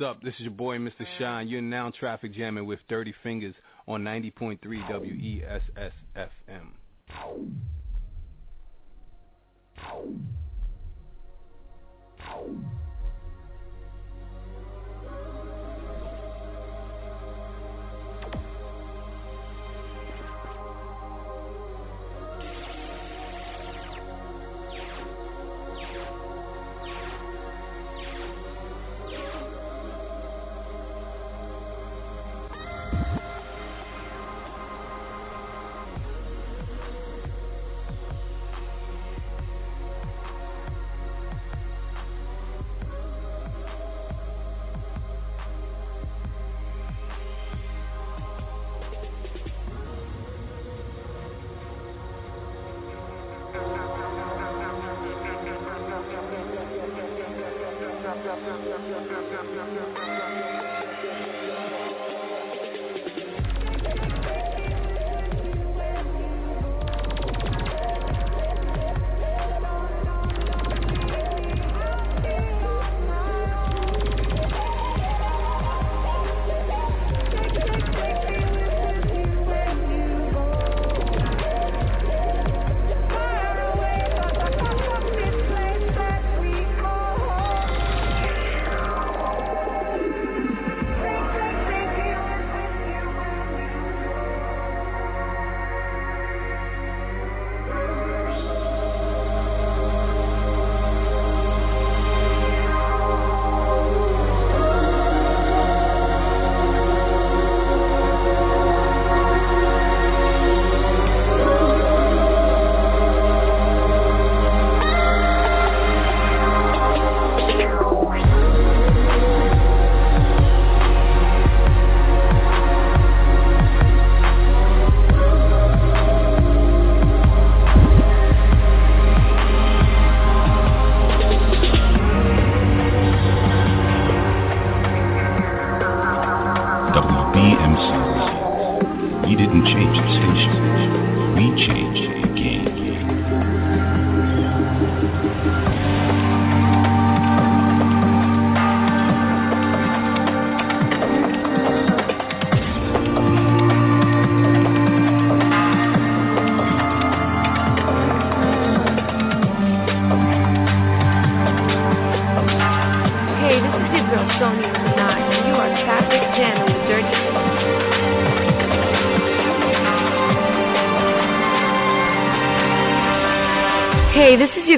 what's up? This is your boy, Mr. Shine. You're now traffic jamming with Dirty Fingers on 90.3 WESS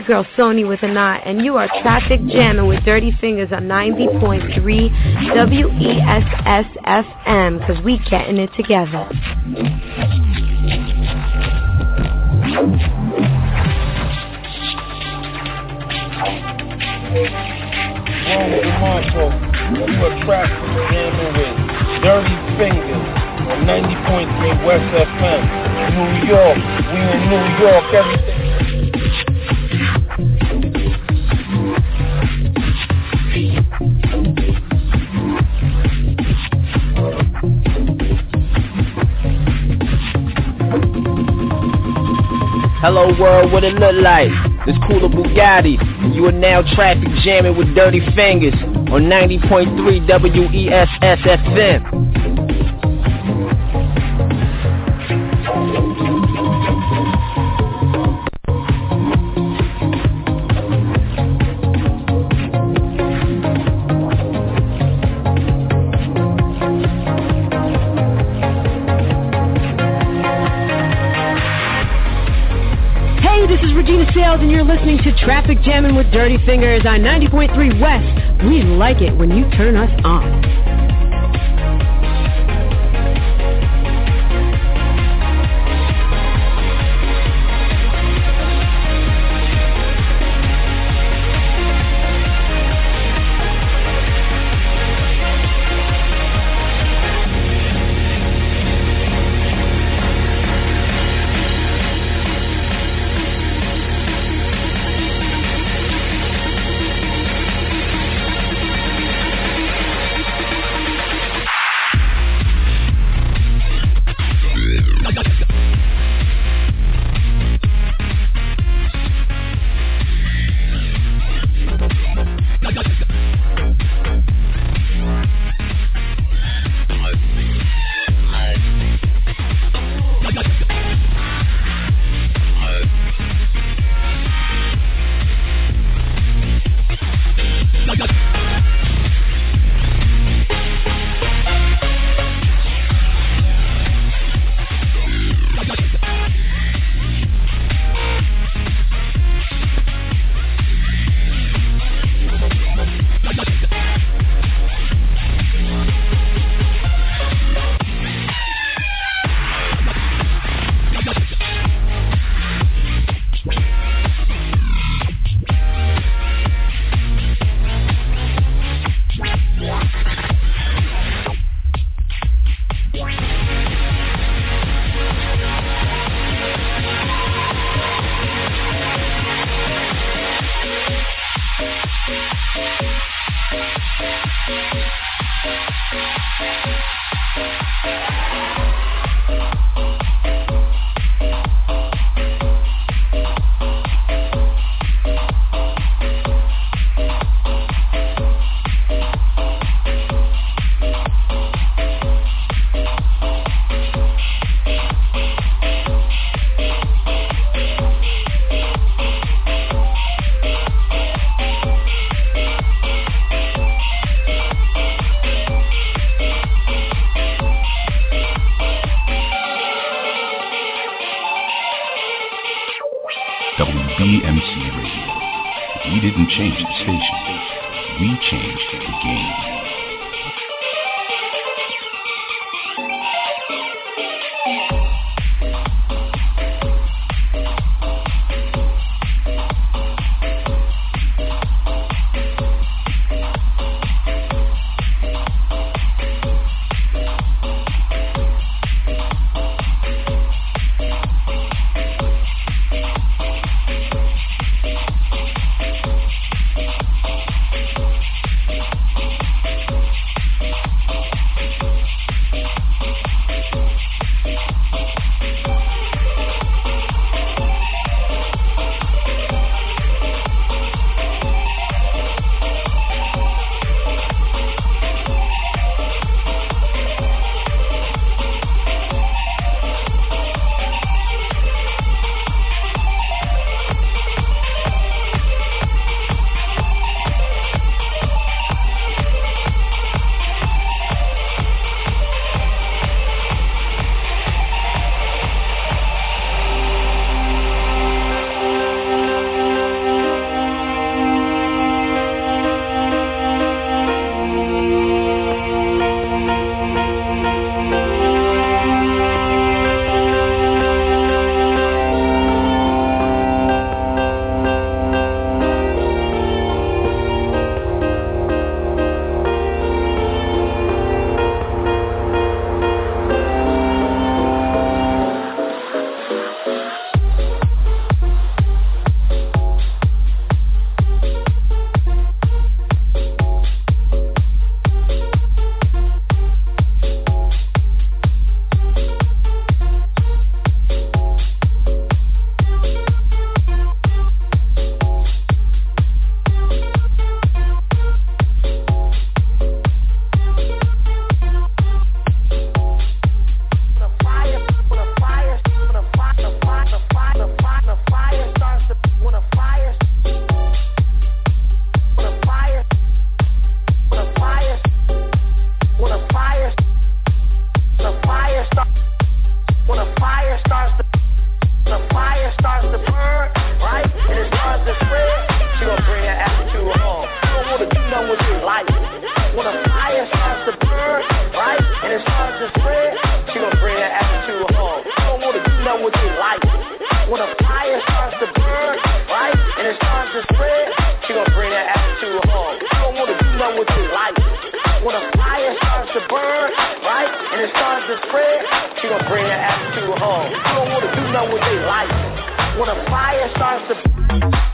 your girl Sony with a knot, and you are traffic jamming with Dirty Fingers on 90.3 WESS FM, because we getting it together. Wrong with Marshall. You are traffic jamming with Dirty Fingers on 90.3 West FM. New York, we in New York, everything. Hello world, what it look like? This cooler Bugatti, and you are now traffic jamming with dirty fingers on 90.3 WESS listening to Traffic Jamming with Dirty Fingers on 90.3 West. We like it when you turn us on. fire starts to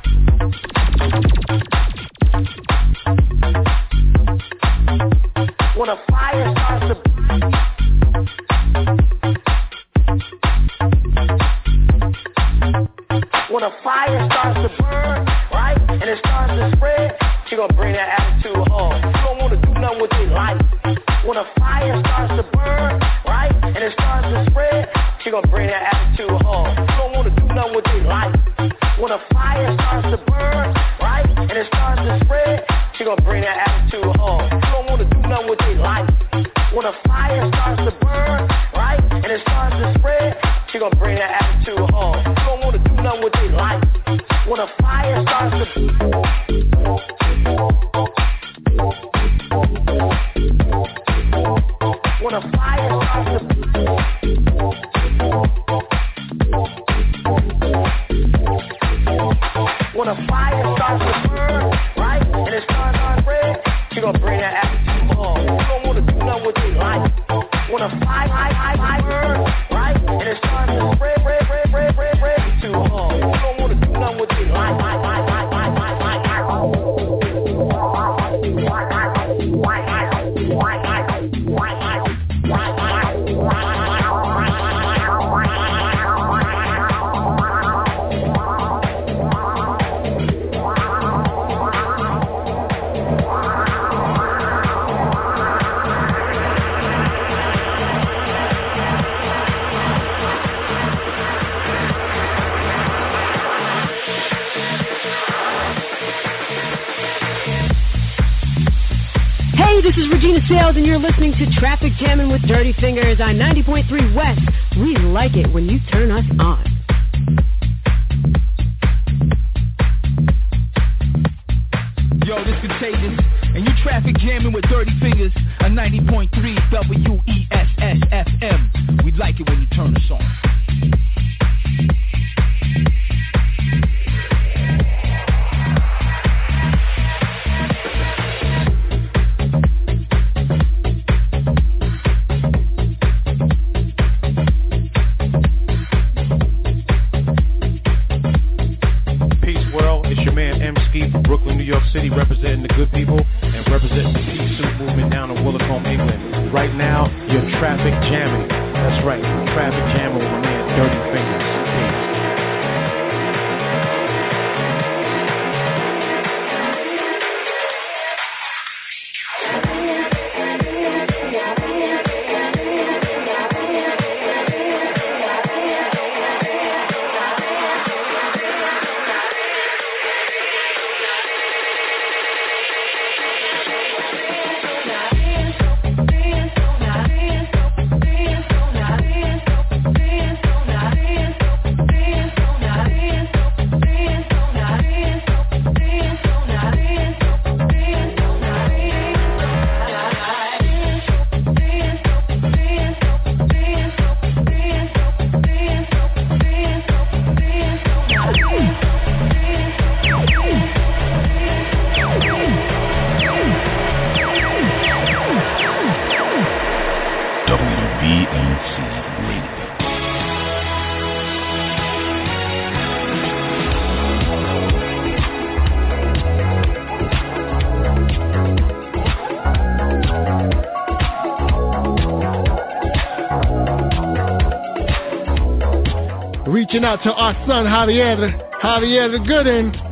and you're listening to Traffic Jamming with Dirty Fingers on 90.3 West. We like it when you turn us on. reaching out to our son Javier, Javier the Gooden,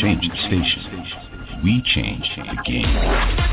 change the station. We changed the game.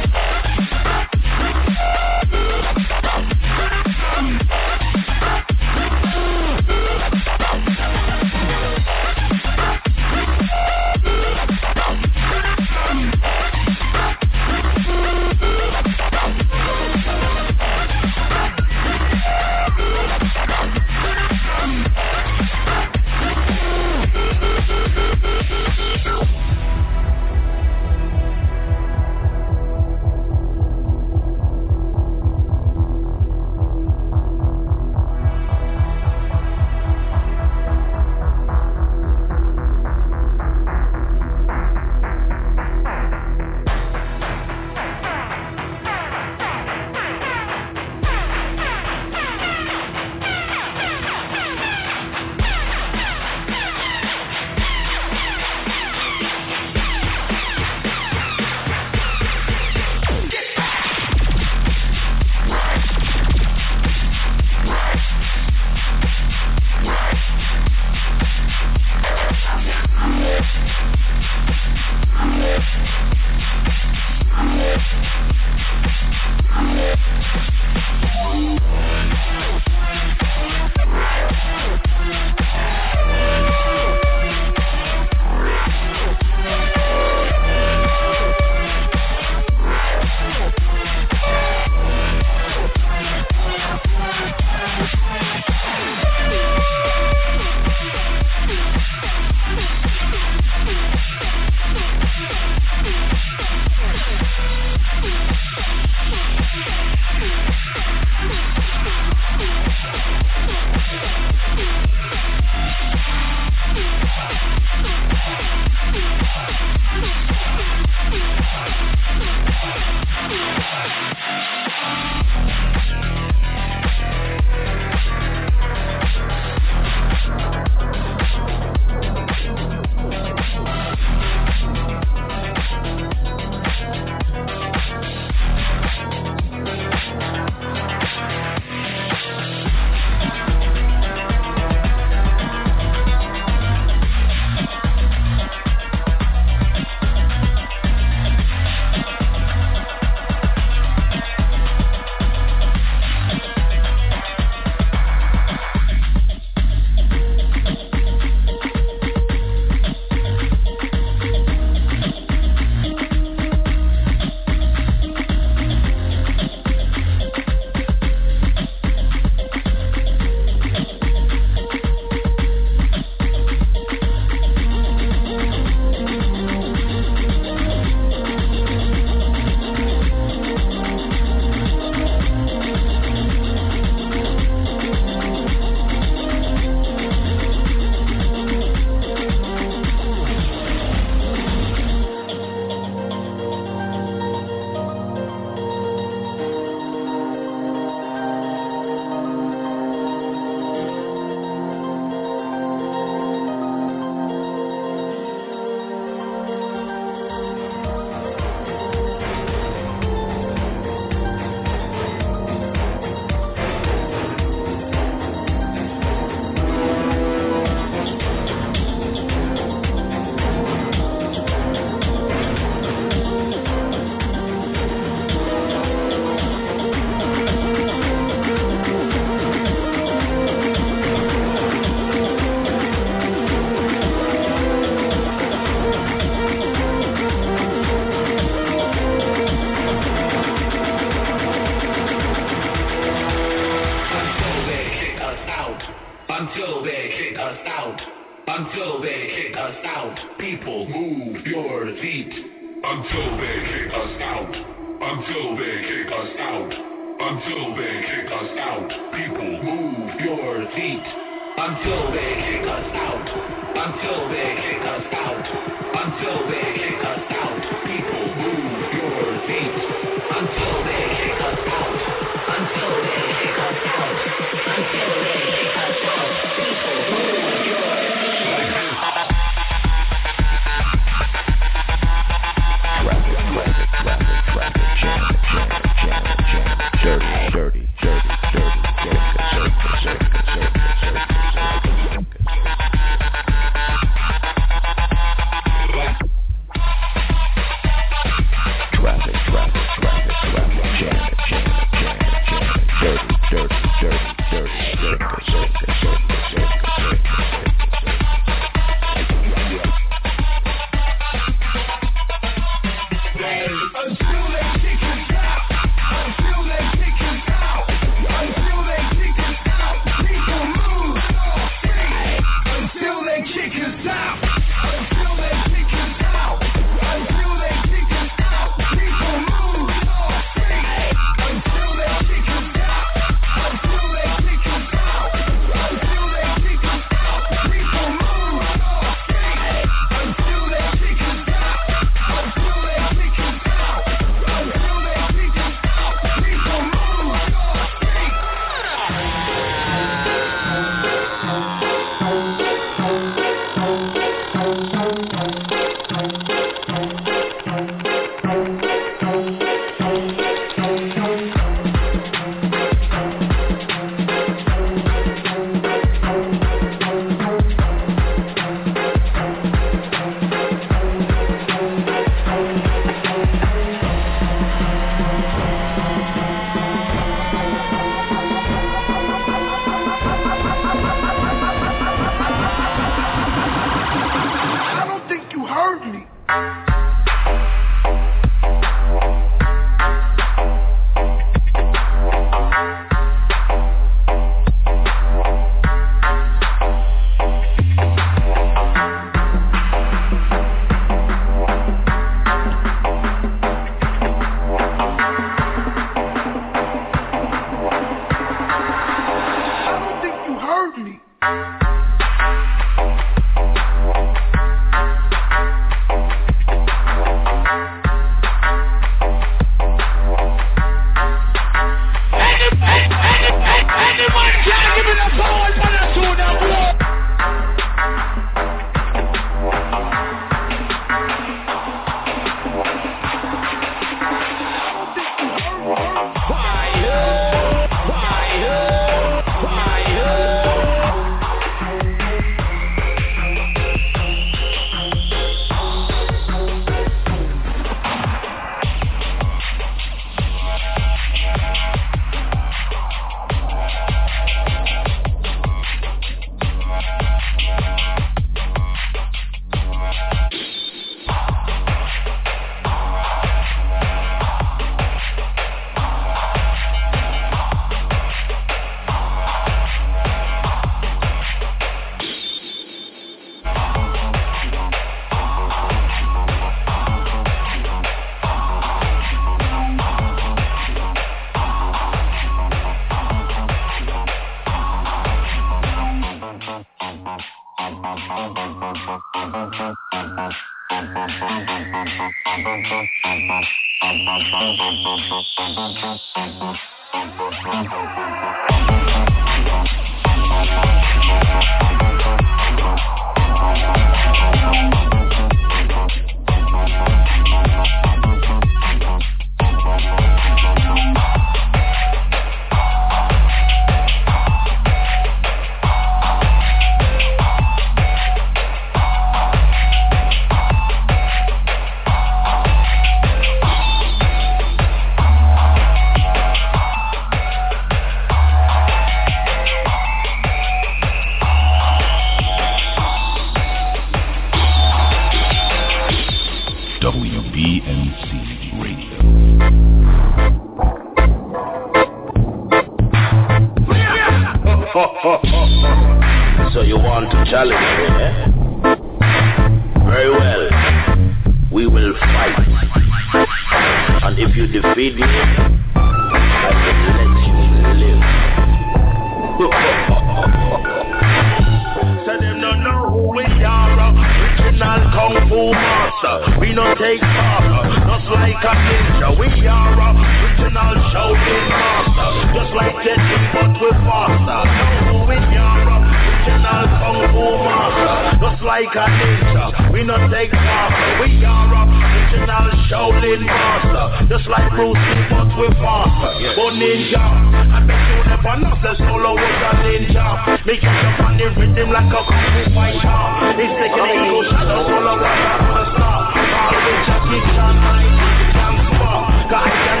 like a ninja. We not take faster. We are original Shaolin master. Just like Bruce Lee, but we're faster. Yeah. But ninja, I bet you never know. Say solo was a ninja. Make you jump on the rhythm like a kung fu fighter. He's taking eagle to shadow solo was a master. All the Jackie Chan, I'm a stop. Cause I can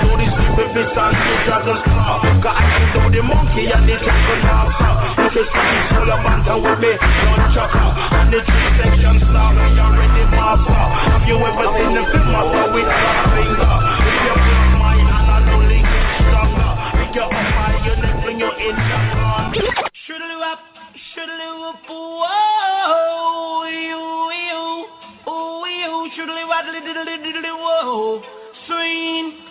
this and the dragon claw Got I can do the monkey and the dragon master. Look at the solar banter with me Don't chucker And the three section star We already master. Have you ever seen the film master with that finger? If you put mine and I do link it stronger Pick you up by your neck when you're in the ground Shoodaloo up, shoodaloo up, whoa You, you, oh you Shoodaloo up, diddle diddle whoa Swing.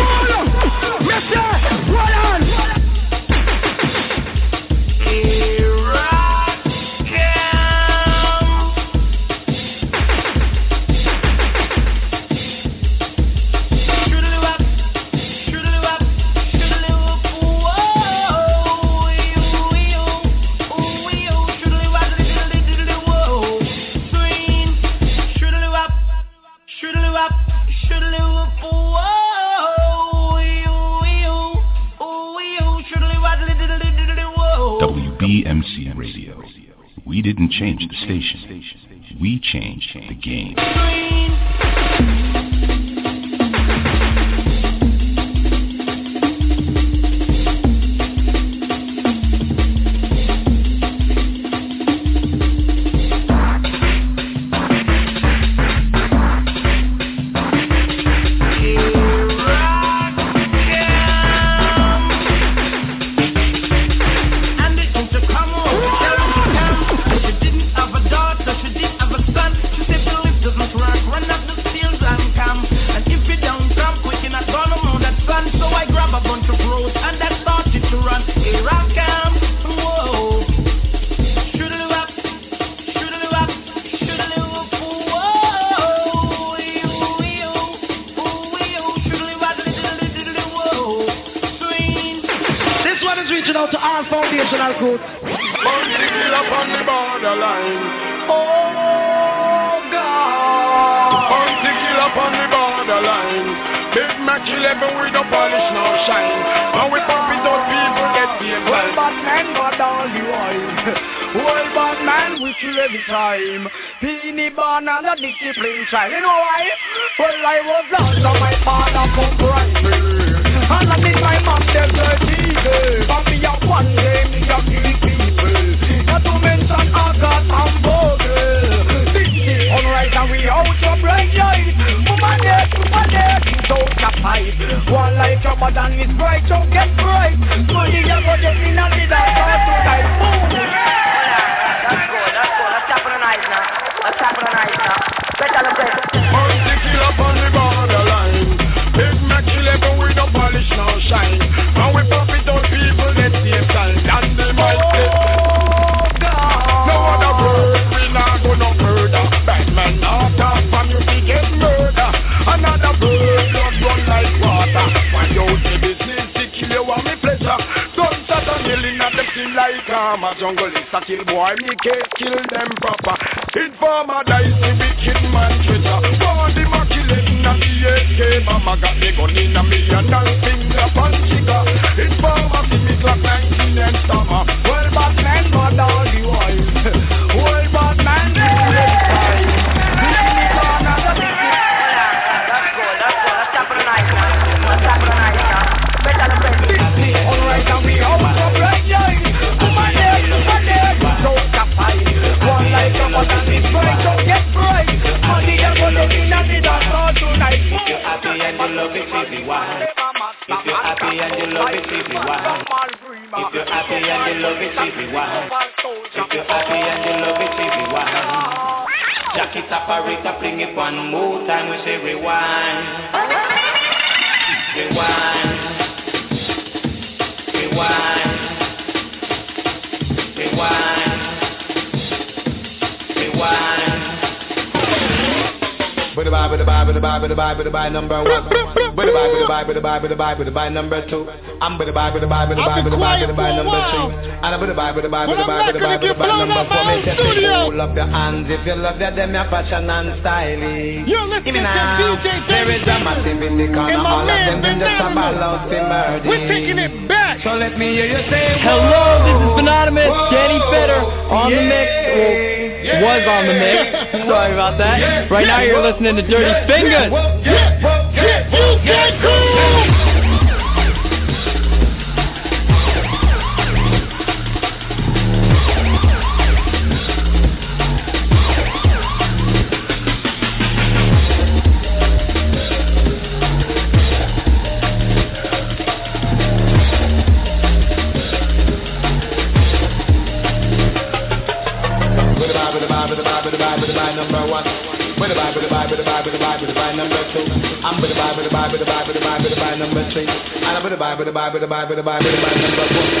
Sure, What on. change the station. We change the game. I make a kill Bible, the Bible, the Bible, the Bible, number one. With the Bible, the Bible, the Bible, the Bible, the Bible, number two. I'm with the Bible, the Bible, the Bible, the Bible, the Bible, number three. And I'm with the Bible, the Bible, the Bible, the Bible, the Bible, number four. Make them hold up your hands if you love them, them your fashion and styling. You're listening to DJ There is a massive in the corner, all of them, them just a ball out to murder. We're taking it back. So let me hear you say, Hello, this is Anonymous, Danny Fetter on the mix. Well, was on the mix. Sorry about that. Right now you're listening to Dirty Fingers. And I'm with the Bible, the Bible, the Bible, the Bible, the Bible,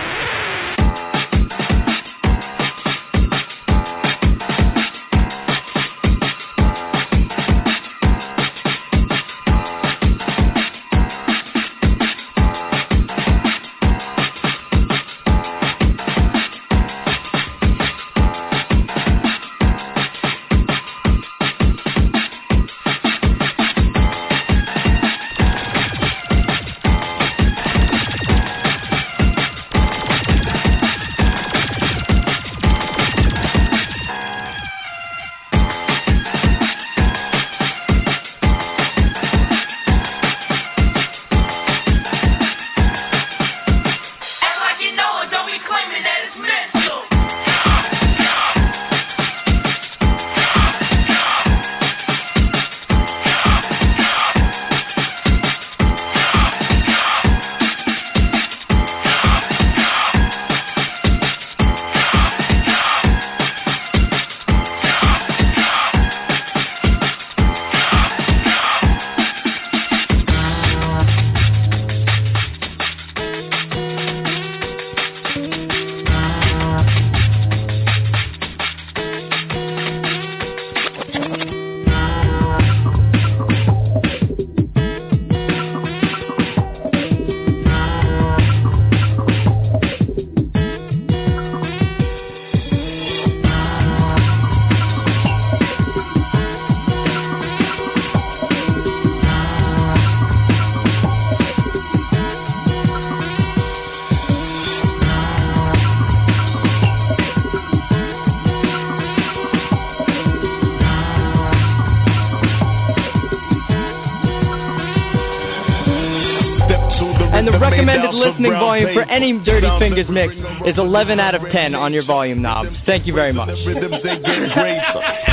Any Dirty Fingers mix is 11 out of 10 on your volume knob. Thank you very much.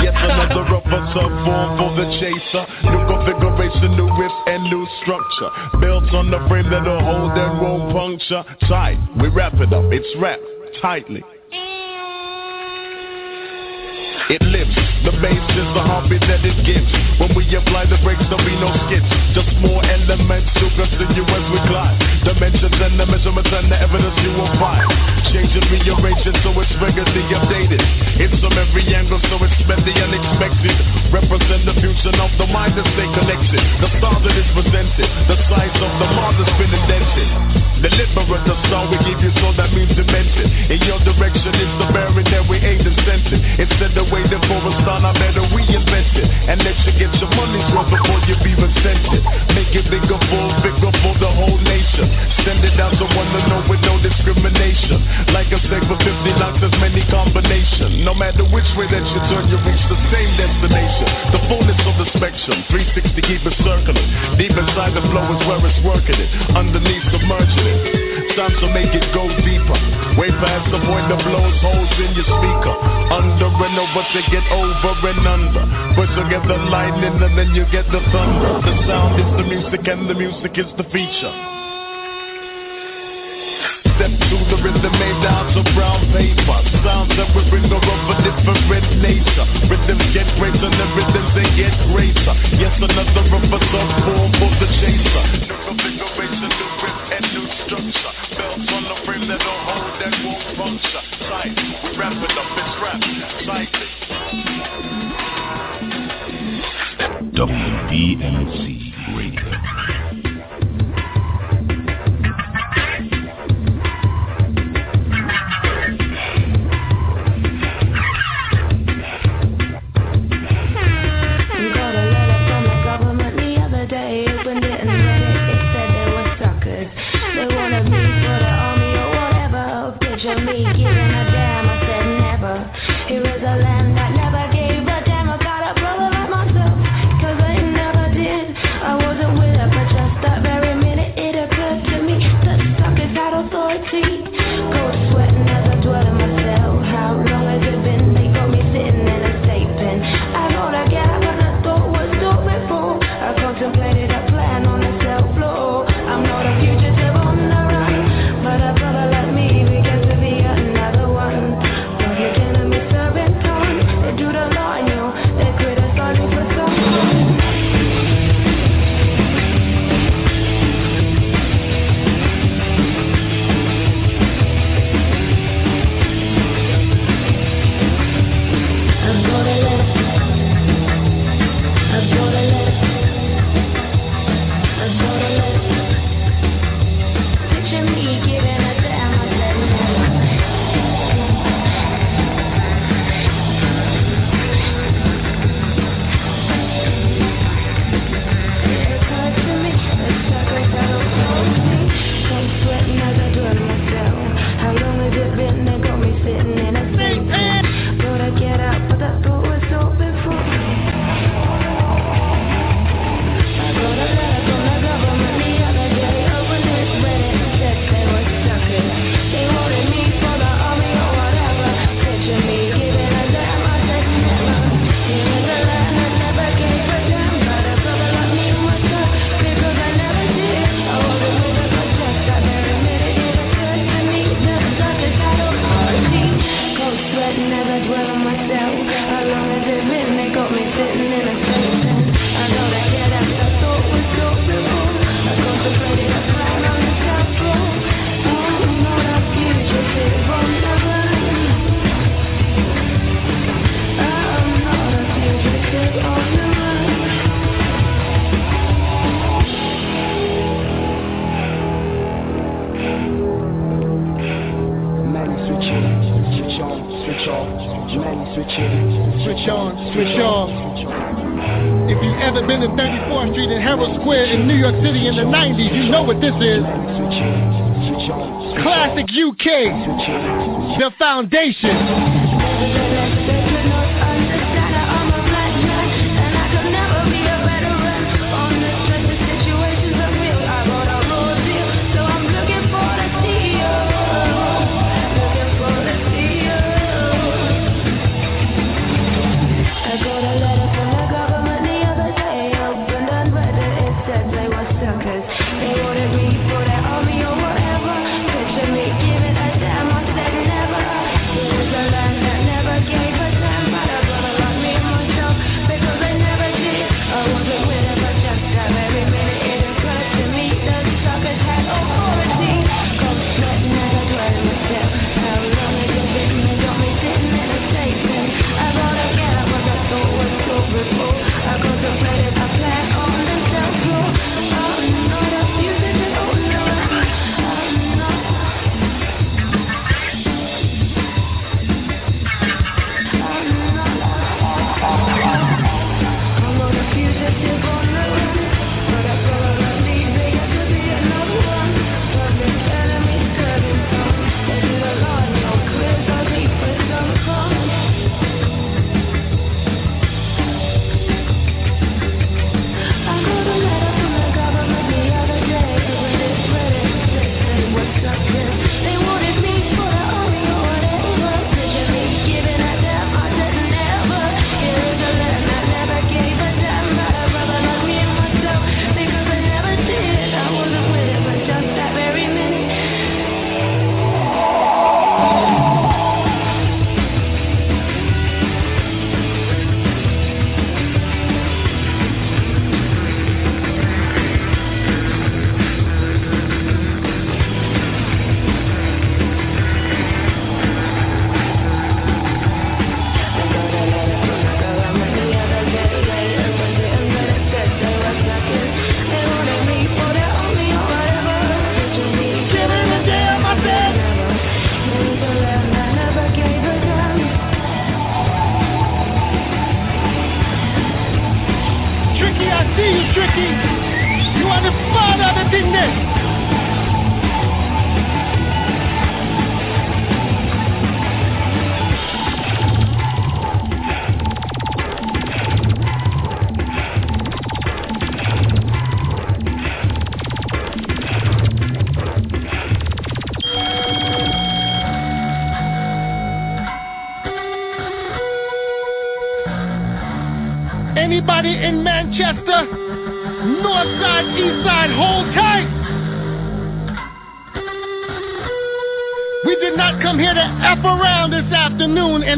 Yes, another for the chaser. New configuration, new and new structure. Built on the frame that'll hold and won't puncture. Tight, we wrap it up. It's wrapped tightly. It The bass is the heartbeat that it gives. When we apply the brakes, there'll be no skids. Just more elements to continue as we glide. Dimensions and the measurements and the evidence you will find. Changing, rearranging so it's regularly updated. It's from every angle, so it's expect the unexpected. Represent the fusion of the mind and stay connected. The star that is presented, the size of the Mars has been indented. Deliberate the song we give you, so that means dimension. In your direction is the bearing that we send it. Instead of waiting for a star, I better reinvent it. And let you get your money's worth before you be resented. Make it bigger for, bigger for the whole nation. Send it out to one to know with no discrimination. Like I said, for 50 locks, there's many combinations. No matter which way that you turn, you reach the same destination. The fullness of the spectrum, 360 keep it circling. Deep inside the flow is where it's working it. Underneath submerging Time to make it go deeper. Way past the point that blows holes in your speaker. Under and over to get over and under. Put together lightning and then you get the thunder. The sound is the music and the music is the feature. Step to the rhythm made out of brown paper. Sounds that we bring are of a different nature. Rhythms get greater and the rhythms they get greater. Yes, another of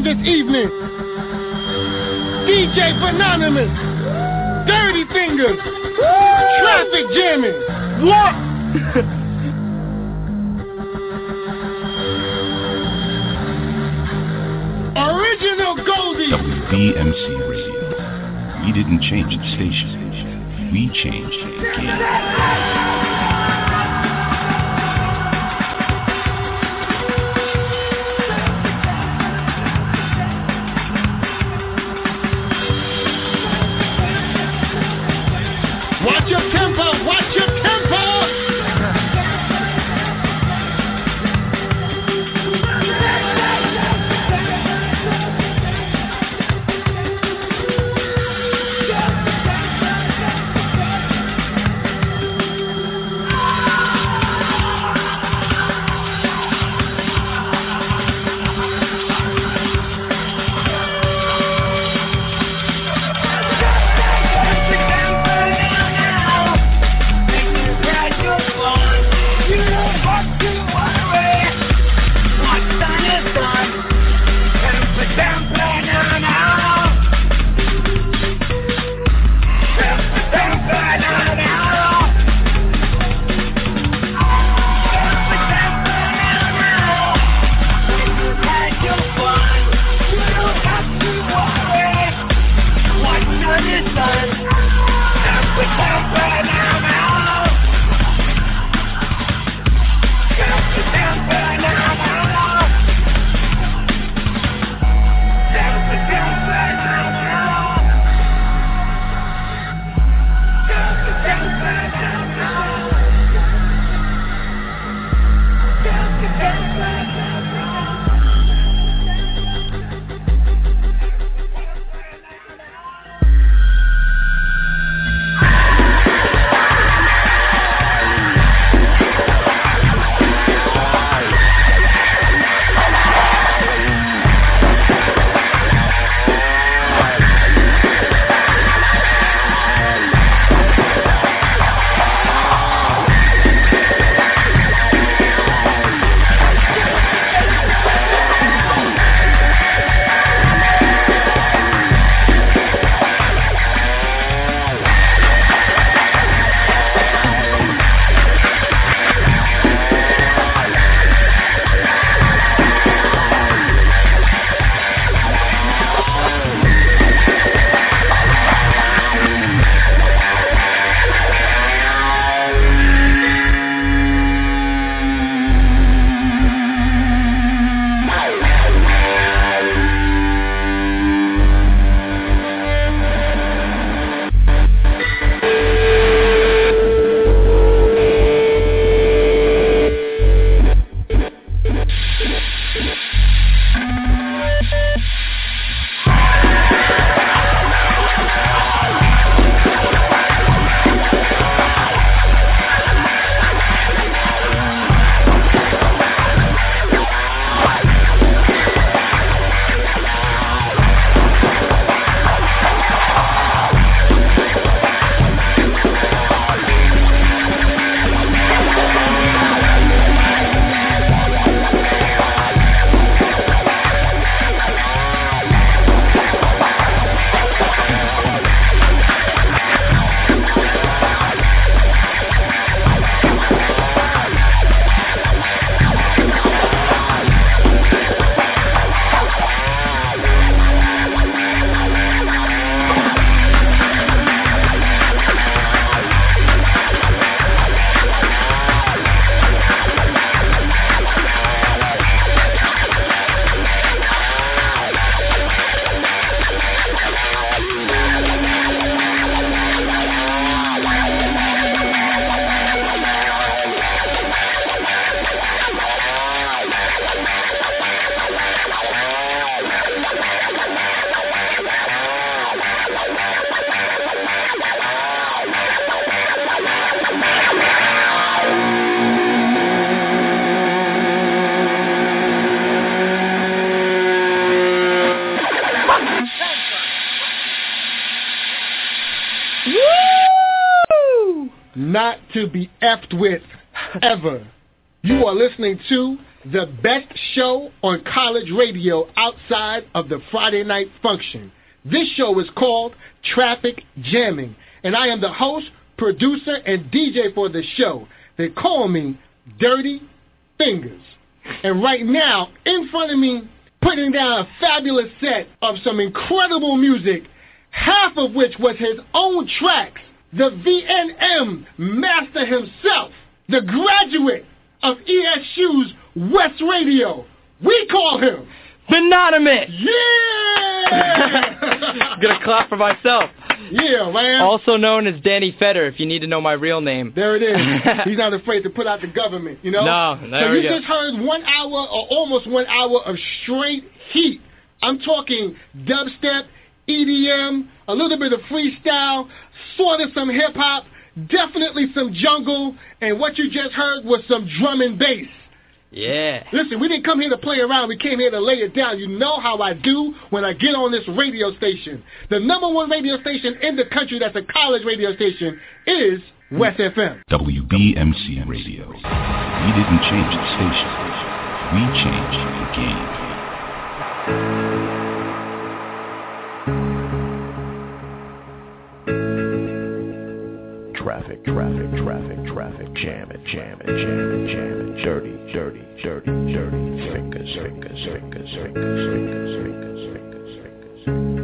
this evening. DJ Anonymous, Dirty Fingers, Traffic Jamming, What? Original Goldie. WBMC Radio. We didn't change the station. To be effed with ever. You are listening to the best show on college radio outside of the Friday night function. This show is called Traffic Jamming, and I am the host, producer, and DJ for the show. They call me Dirty Fingers. And right now, in front of me, putting down a fabulous set of some incredible music, half of which was his own tracks, the VNM master himself, the graduate of ESU's WESS Radio. We call him Anonymous. Yeah! Gonna clap for myself. Yeah, man. Also known as Danny Fetter, if you need to know my real name. There it is. He's not afraid to put out the government, you know? No, there so you go. just heard one hour or almost one hour of straight heat. I'm talking dubstep, EDM, a little bit of freestyle, sort of some hip hop, definitely some jungle, and what you just heard was some drum and bass. Yeah. Listen, we didn't come here to play around. We came here to lay it down. You know how I do when I get on this radio station. The number one radio station in the country that's a college radio station is WESS FM. WBMC Radio. We didn't change the station. We changed the game. Traffic, traffic, traffic, traffic, jam it, jam it, jam it, jam it, dirty, dirty, dirty, dirty, fingers, fingers, fingers, fingers, fingers, fingers, fingers, fingers.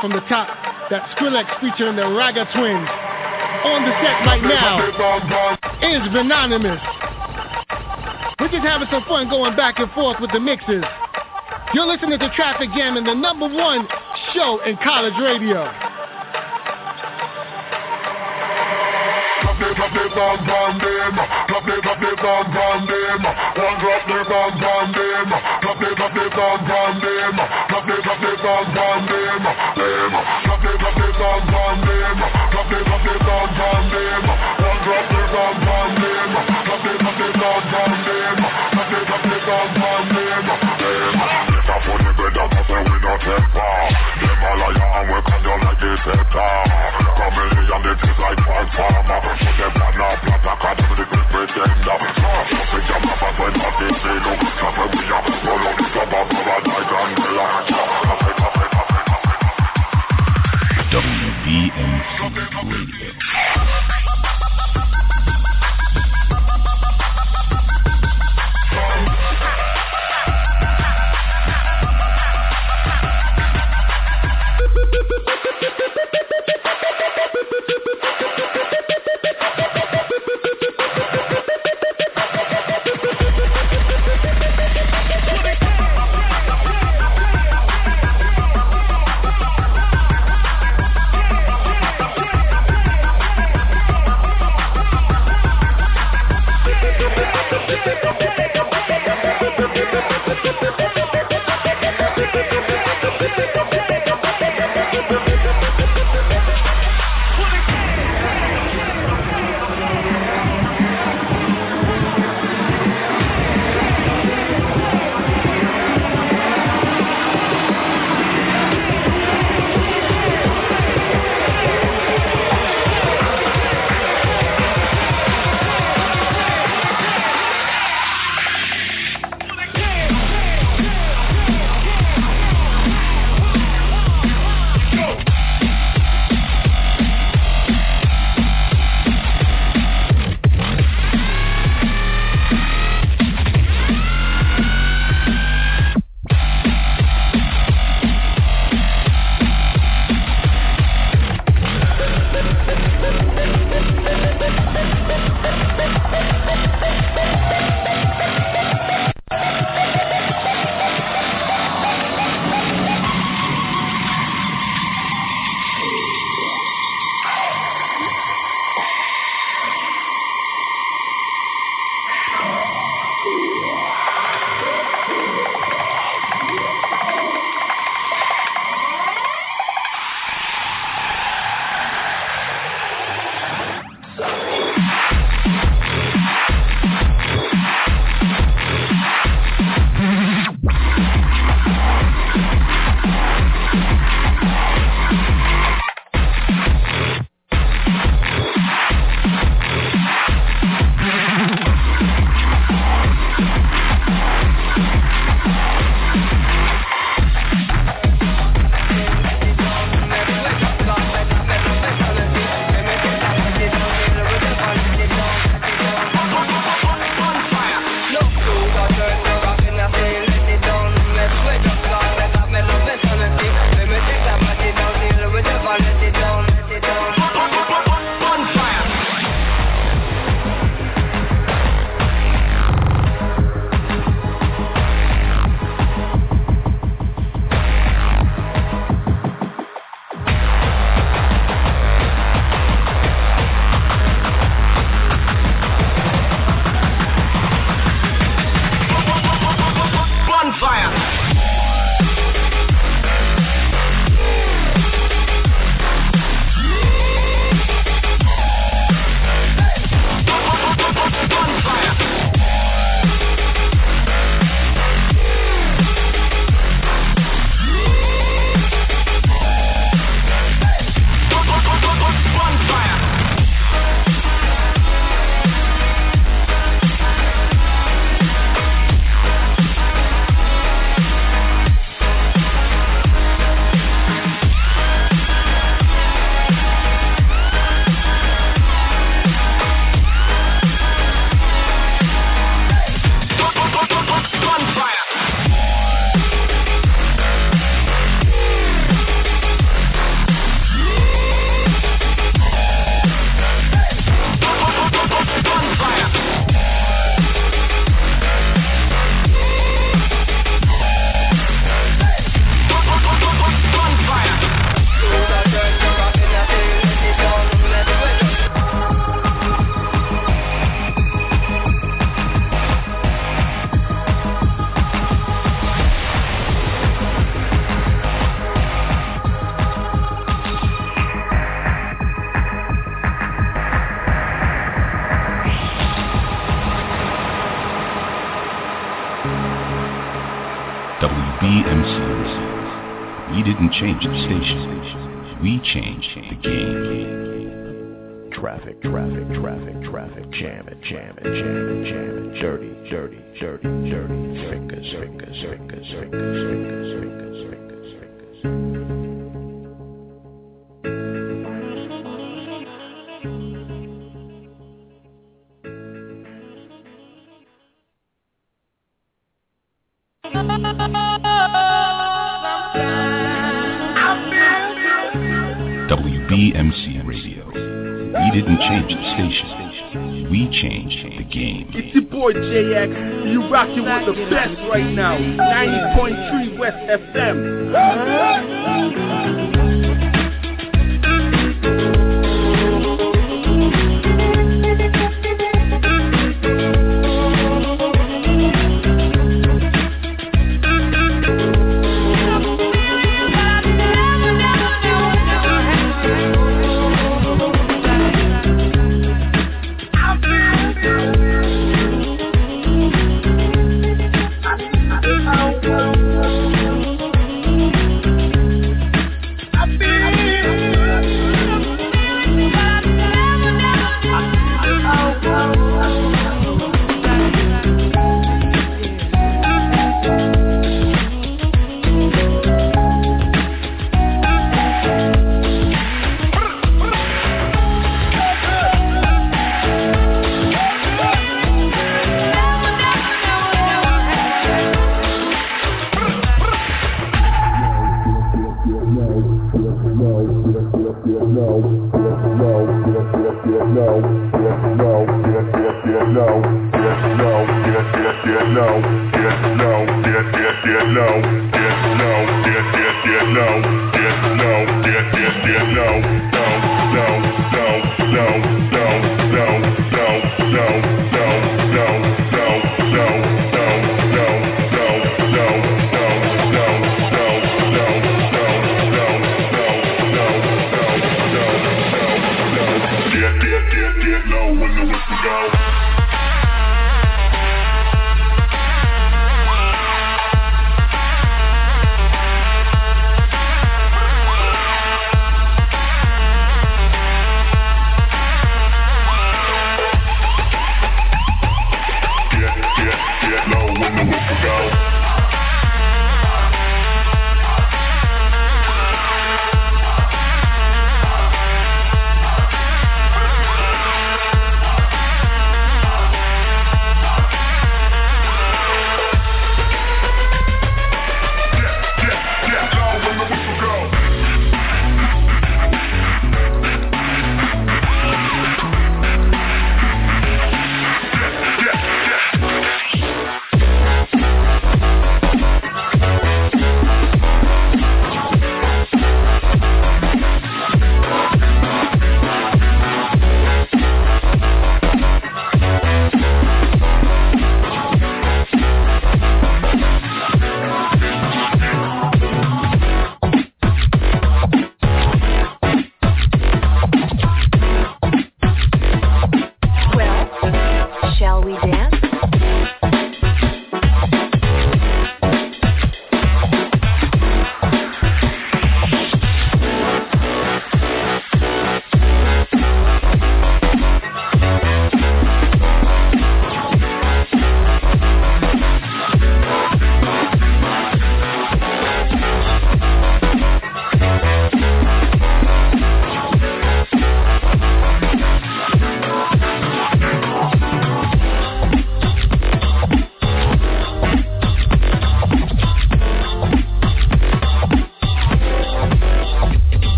From the top. That Skrillex featuring the Ragga Twins. On the set right now is Anonymous. We're just having some fun going back and forth with the mixes. You're listening to Traffic Jam and the number one show in college radio. The bomb them. One drop them. Them. Them. Them. Them. Them. Them. Them. Them. Them. Them a liar and they taste like transformer. Put them on a platter, cut to Radio. didn't change the station. We changed the game. Traffic, traffic, traffic, traffic, jam it, jam it, jam it, jam it, dirty, dirty, dirty, dirty, fingers, fingers, fingers, fingers, fingers, fingers, fingers, didn't change the station. We changed the game. It's your boy JX. You rocking with the best right now. 90.3 WESS FM.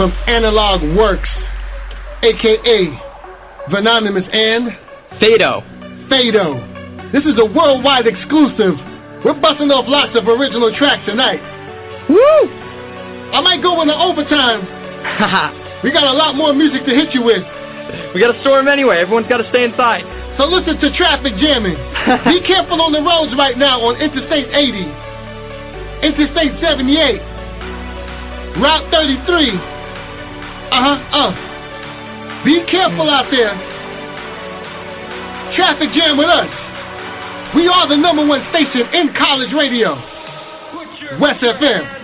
From Analog Works, aka Vanonymous and Fado. Fado. This is a worldwide exclusive. We're busting off lots of original tracks tonight. Woo! I might go into overtime. we got a lot more music to hit you with. we gotta storm anyway. Everyone's gotta stay inside. So listen to traffic jamming. Be careful on the roads right now on Interstate 80, Interstate 78, Route 33. Uh-huh, uh. Be careful out there. Traffic jam with us. We are the number one station in college radio. WESS FM.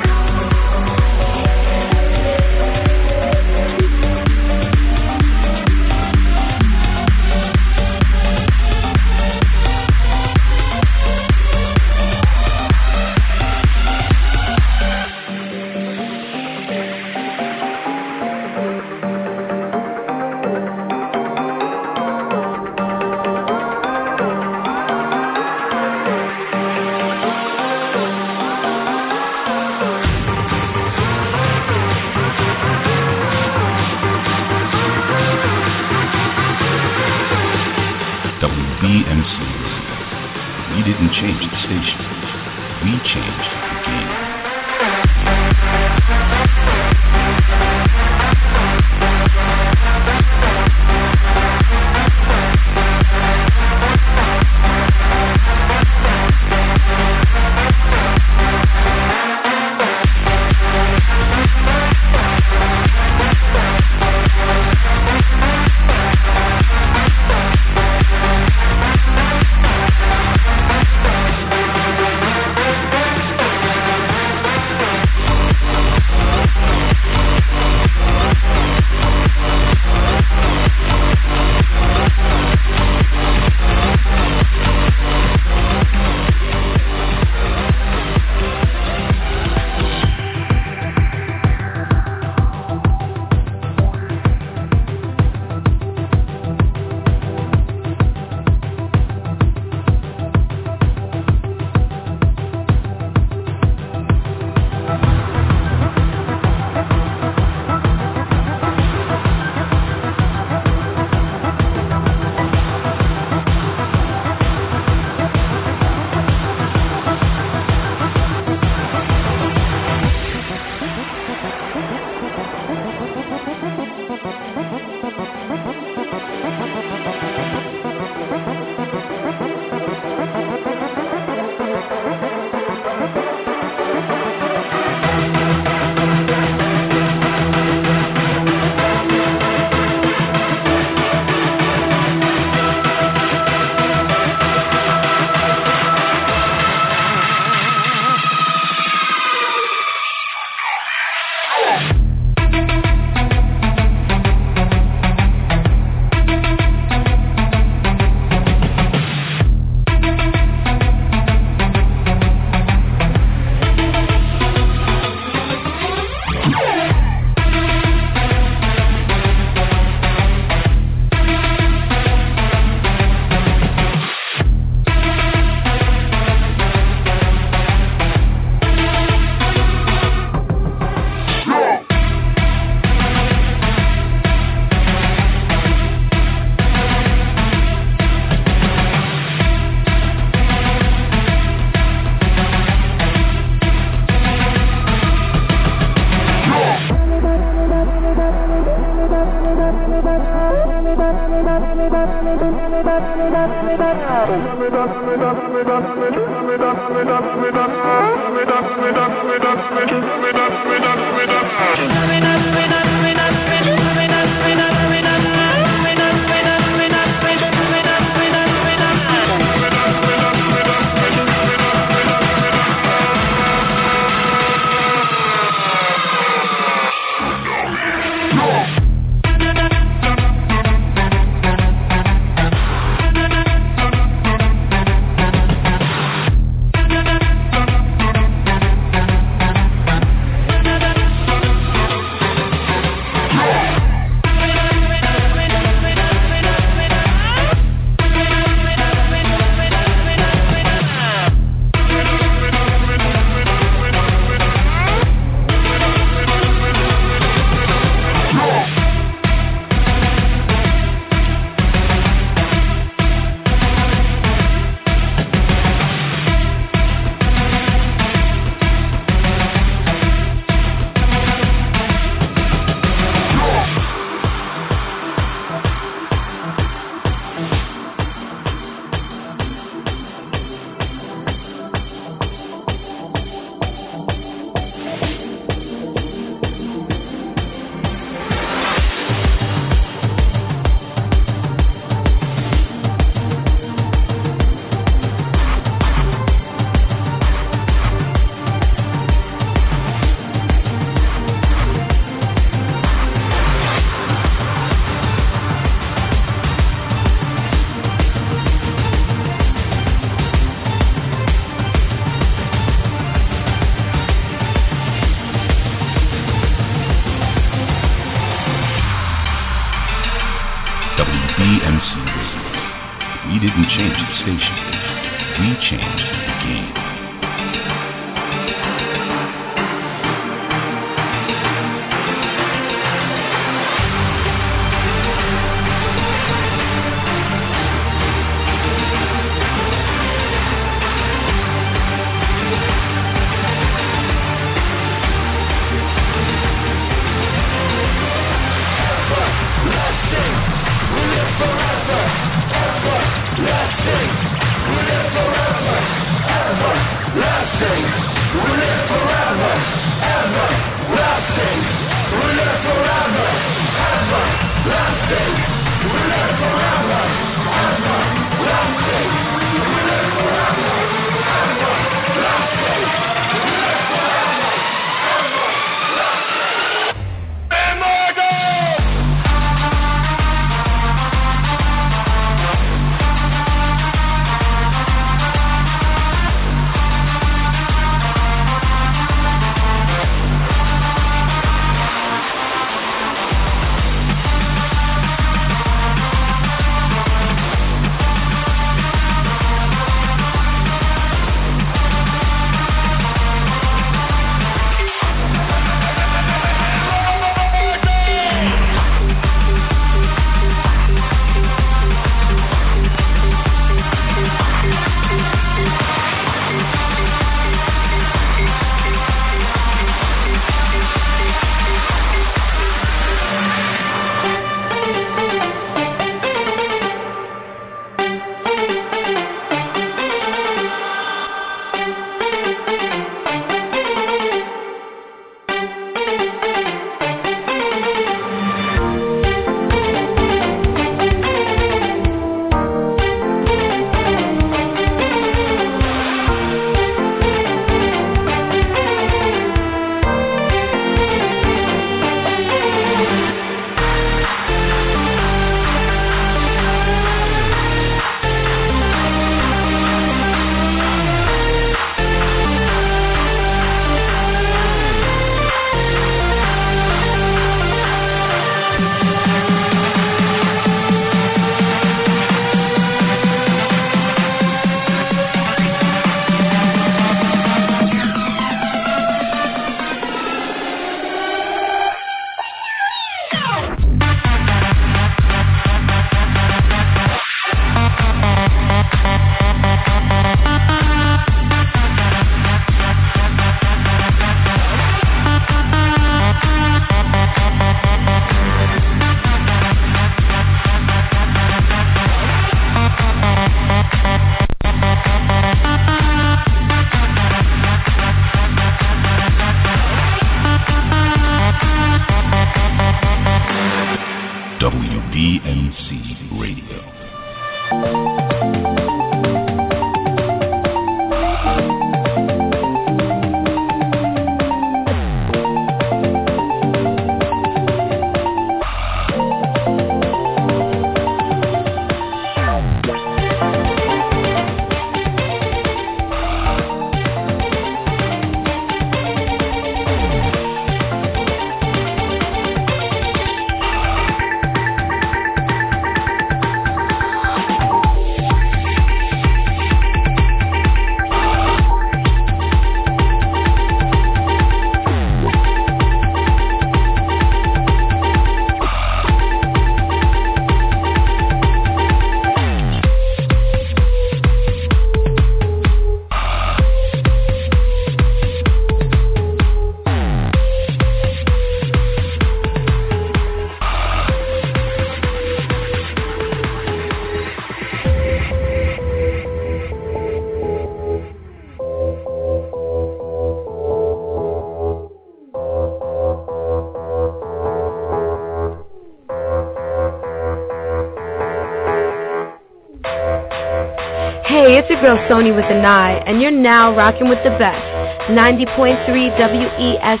Sony with an I, and you're now rocking with the best. 90.3 WESS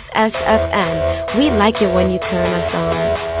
We like it when you turn us on.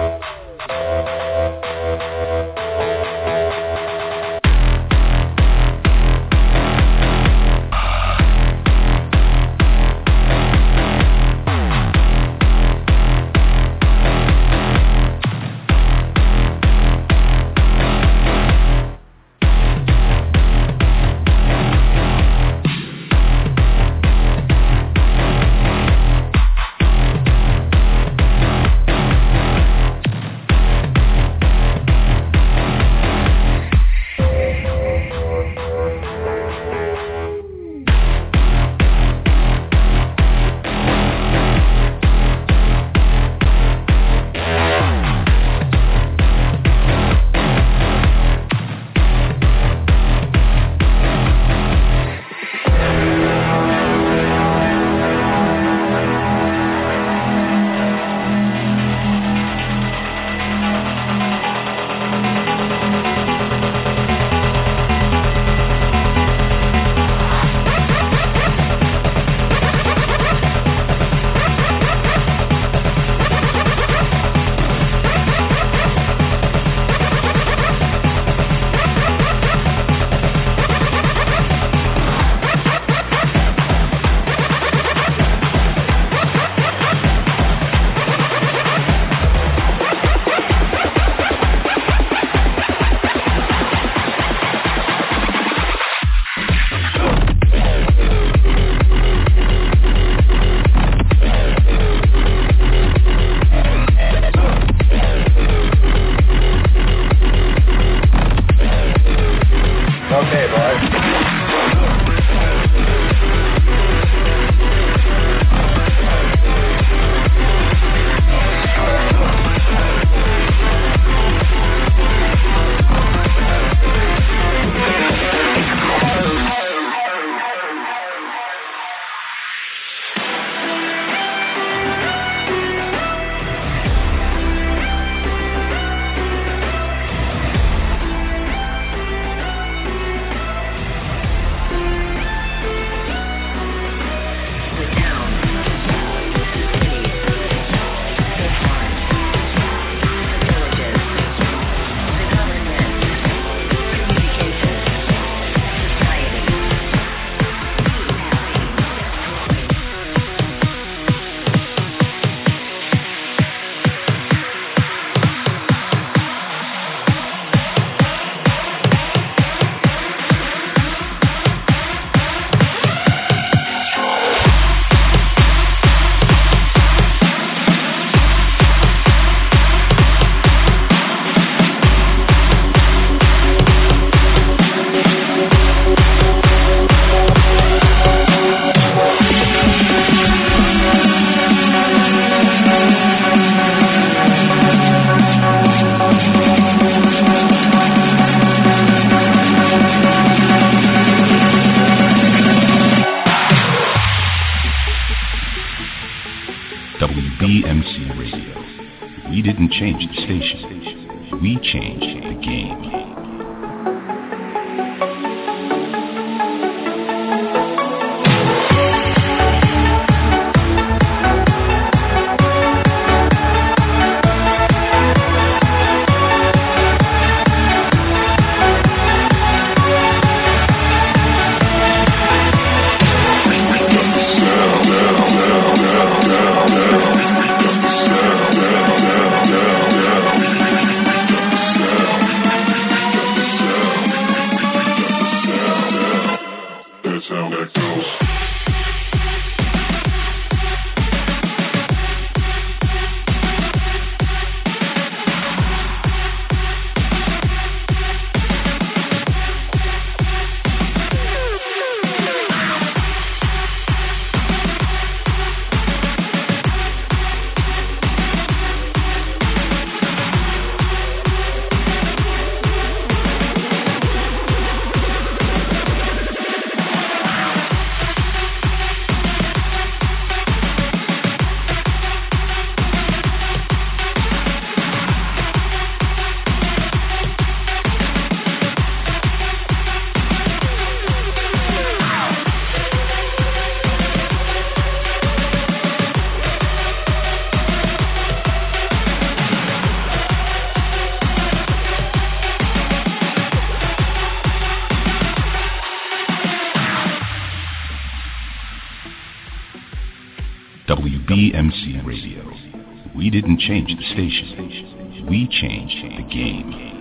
change the station. We change the game.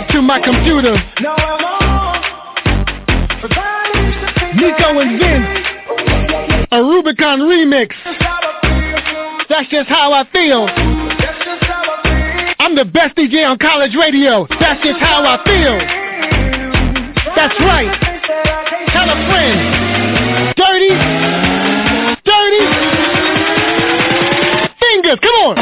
to my computer. Nico and Vinz, a Rubicon remix. That's just how I feel. I'm the best DJ on college radio. That's just how I feel. That's right. Tell a friend. Dirty, dirty fingers. Come on.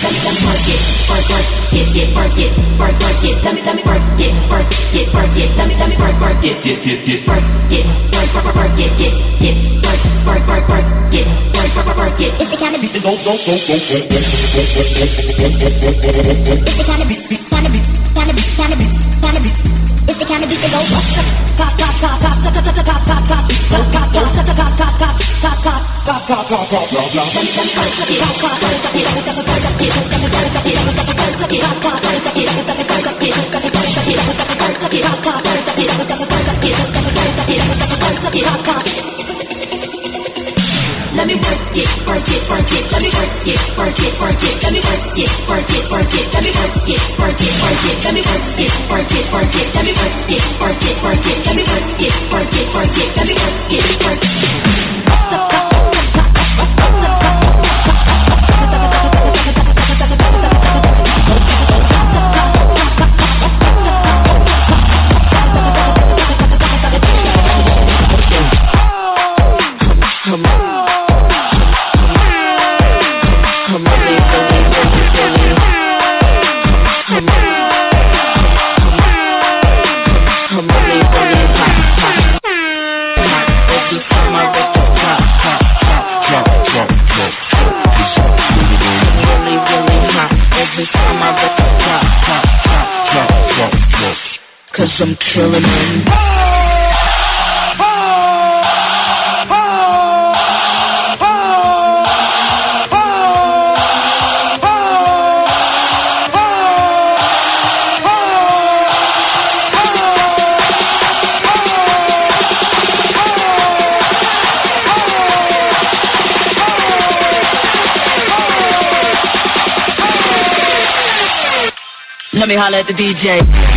work it, work work it, get work it, work work it. Let me let me work it, work it, work it. Let me let me work work it, get get get work it, work work work it, get get work work work work get work work work it. It's the kind of beat that go go go go go go go go go go go go. It's the kind of beat, kind of beat, kind of beat, kind of beat, kind of beat. It's the kind of beat that goes pop pop pop pop pop pop pop pop pop pop pop pop pop pop pop pop. Let me work it, work it, work it. Let me work it, work it, work it. Let me work it, work it, work it. Let me work it, work it, work it. Let me work it, work it, work it. Let me work it, work it, work it. Let me work it, work it, work it. Let me work it, work it. I'm killing them. Let me holler at the DJ.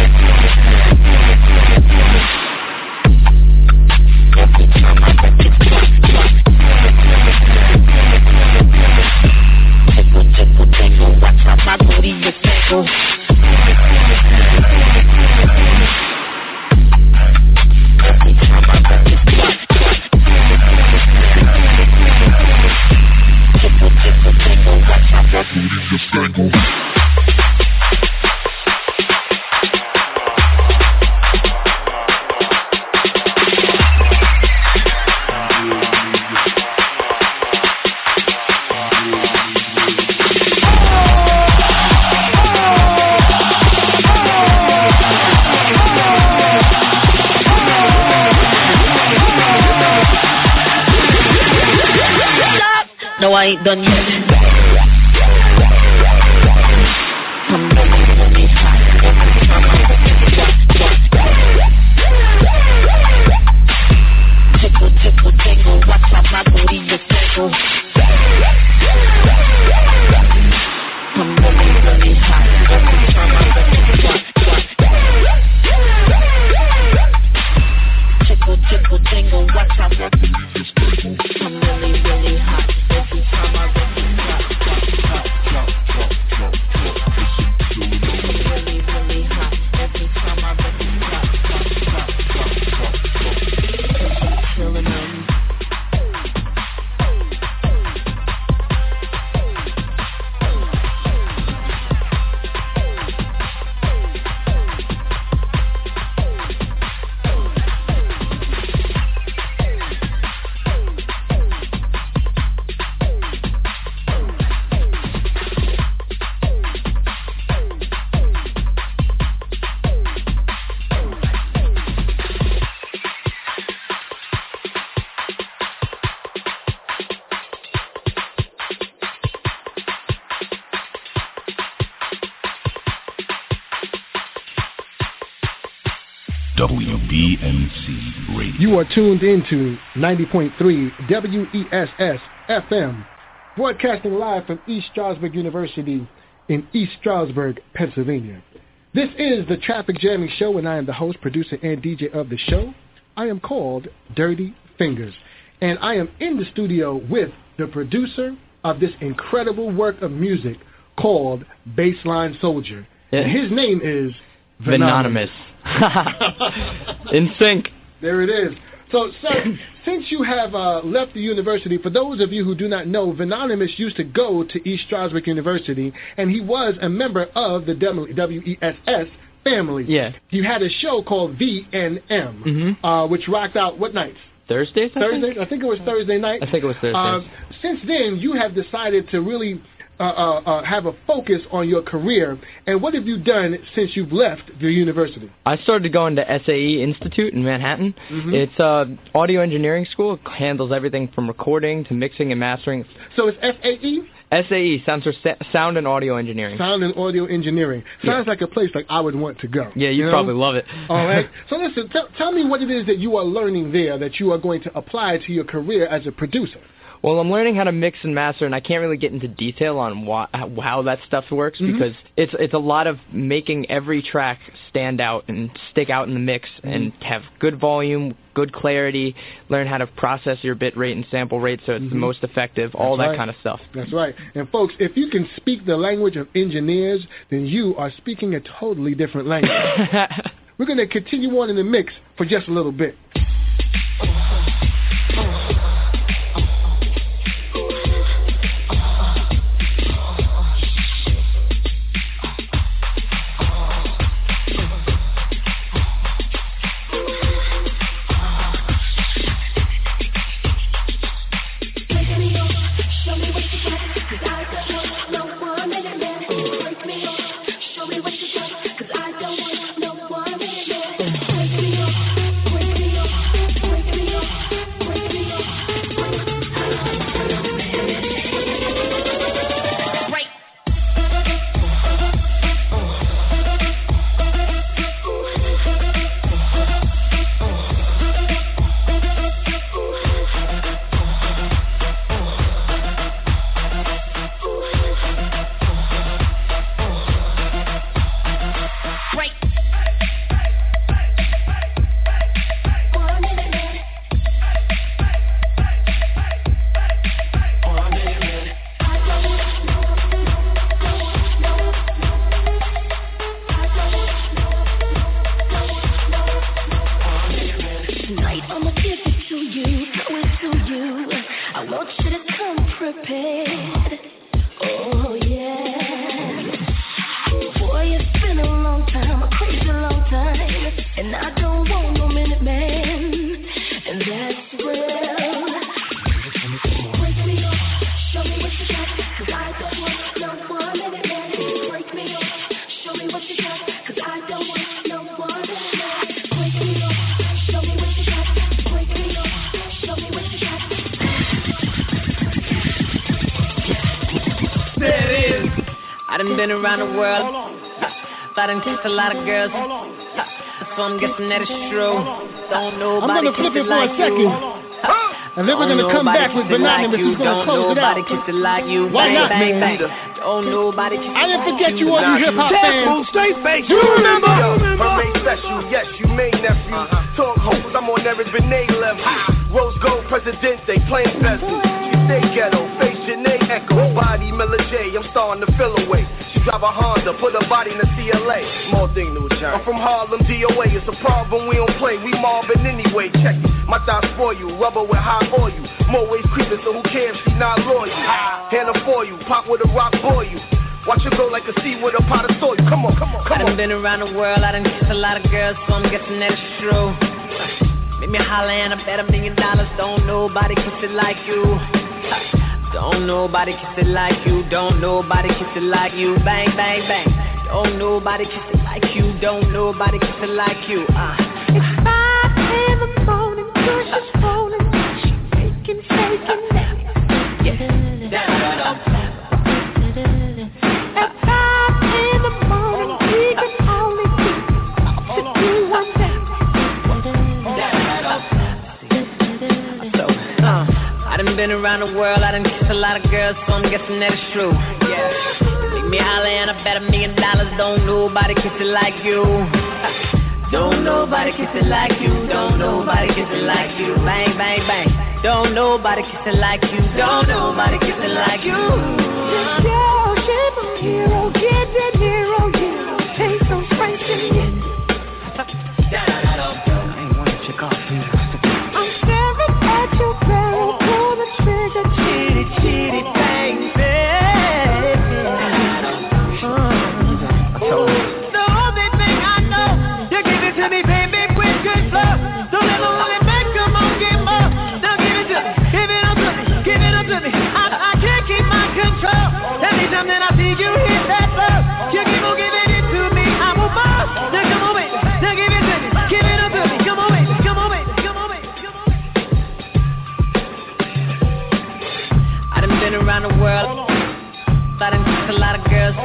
Are tuned into 90.3 WESS FM, broadcasting live from East Stroudsburg University in East Stroudsburg, Pennsylvania. This is the Traffic Jamming Show, and I am the host, producer, and DJ of the show. I am called Dirty Fingers, and I am in the studio with the producer of this incredible work of music called Baseline Soldier. And his name is Venonymous. In sync. There it is. So, sir, since you have uh, left the university, for those of you who do not know, Venonymous used to go to East Stroudsburg University, and he was a member of the W- WESS family. Yeah. You had a show called VNM, Mm-hmm. uh, which rocked out what nights? Thursdays, I Thursday. think? I think it was Thursday night. I think it was Thursdays. Uh, since then, you have decided to really uh, uh, uh, have a focus on your career. And what have you done since you've left the university? I started going to SAE Institute in Manhattan. Mhm. It's a audio engineering school. It handles everything from recording to mixing and mastering. So it's SAE? SAE stands for Sound and Audio Engineering. Sound and Audio Engineering. Sounds like a place like I would want to go. Yeah, you know? probably love it. All right. So listen, tell, tell me what it is that you are learning there that you are going to apply to your career as a producer. Well, I'm learning how to mix and master, and I can't really get into detail on why, how that stuff works Mhm. because it's it's a lot of making every track stand out and stick out in the mix and Mm-hmm. have good volume, good clarity. Learn how to process your bit rate and sample rate so it's the Mhm. most effective. all that right. kind of stuff. That's right. And folks, if you can speak the language of engineers, then you are speaking a totally different language. We're going to continue on in the mix for just a little bit. A lot of girls. So I'm guessing that it's true. Don't nobody I'm gonna flip it for a second. you. And then we're gonna come back with kiss it Bananas like you. who's gonna Don't close it nobody out. kiss it like you. Why bang, not, bang, man? bang. Don't nobody kiss I didn't like forget you all you hip hop Careful, fans. stay fake. You remember? Her main special, yes, you may nephew. Talk hoes, I'm on Eric Benet level. Rose gold presidente, playing bezel. She stay ghetto, face Janae Echo, body Miller J. I'm starting to feel away. She drive a Honda, put her body in a CLA. Small thing, new I'm from Harlem, DOA. It's a problem, we don't play. We Marvin anyway. Check it. My thoughts for you, rubber with high oil. More ways creeping, so who cares? She not loyal. Ah. Hand her for you, pop with a rock boy you. Watch her go like a sea with a pot of soil. Come on, come on, I done on. been around the world, I done kissed a lot of girls, so I'm guessing that it's true. Make me holler and I bet a million dollars, don't nobody kiss it like you. Don't nobody kiss it like you, don't nobody kiss it like you. Bang, bang, bang. Don't nobody kiss it like you, don't nobody kiss it like you. Uh. It's five in the morning, push is falling, she faking, been around the world, I done kissed a lot of girls, so I'm guessing that it's true. Yeah. Make me holler and I bet a million dollars, don't nobody kiss it like you. Don't nobody kiss it like you, don't nobody kiss it like you. Bang, bang, bang. Don't nobody kiss it like you, don't nobody kiss it like you. This girl, she's my hero, get that hero, yeah. Take some strength in it. I'm around the world, I done kissed a lot of girls.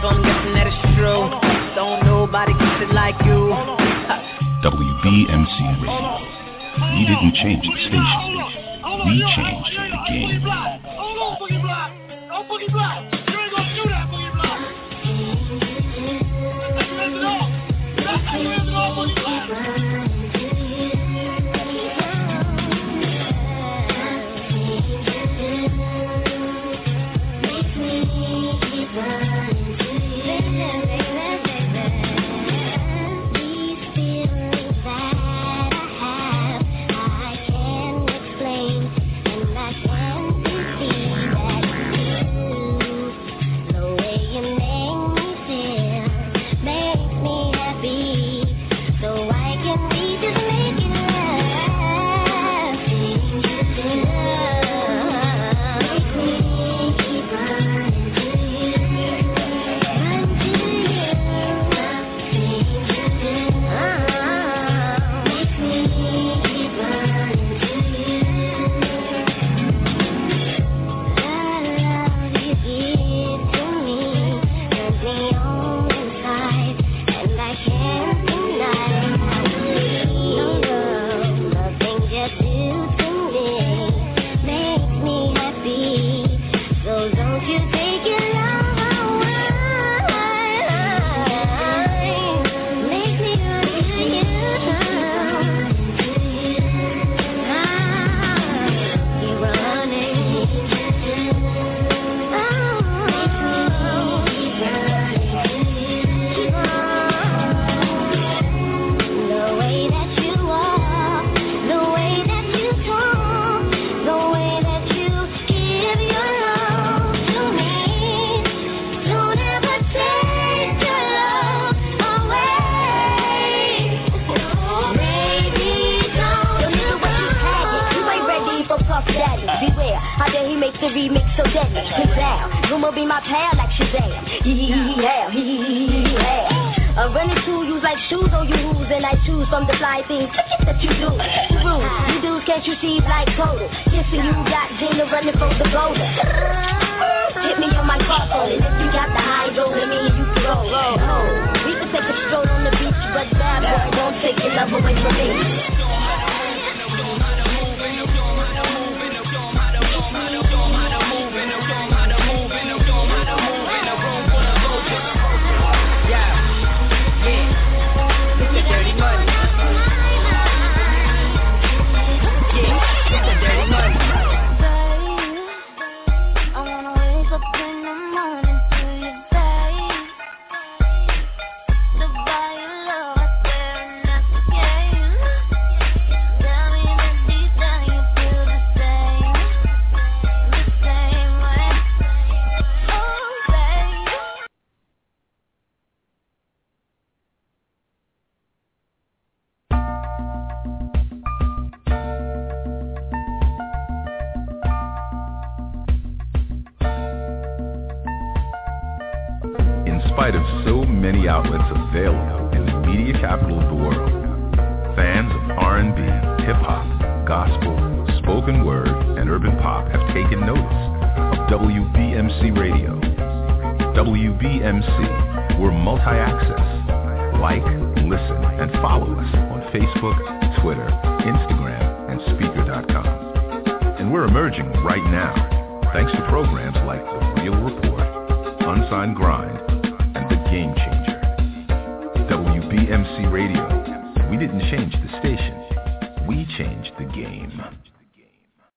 So I'm guessing that it's true. Don't nobody kiss it like you. WBMC Radio. We didn't change the station. We changed the game.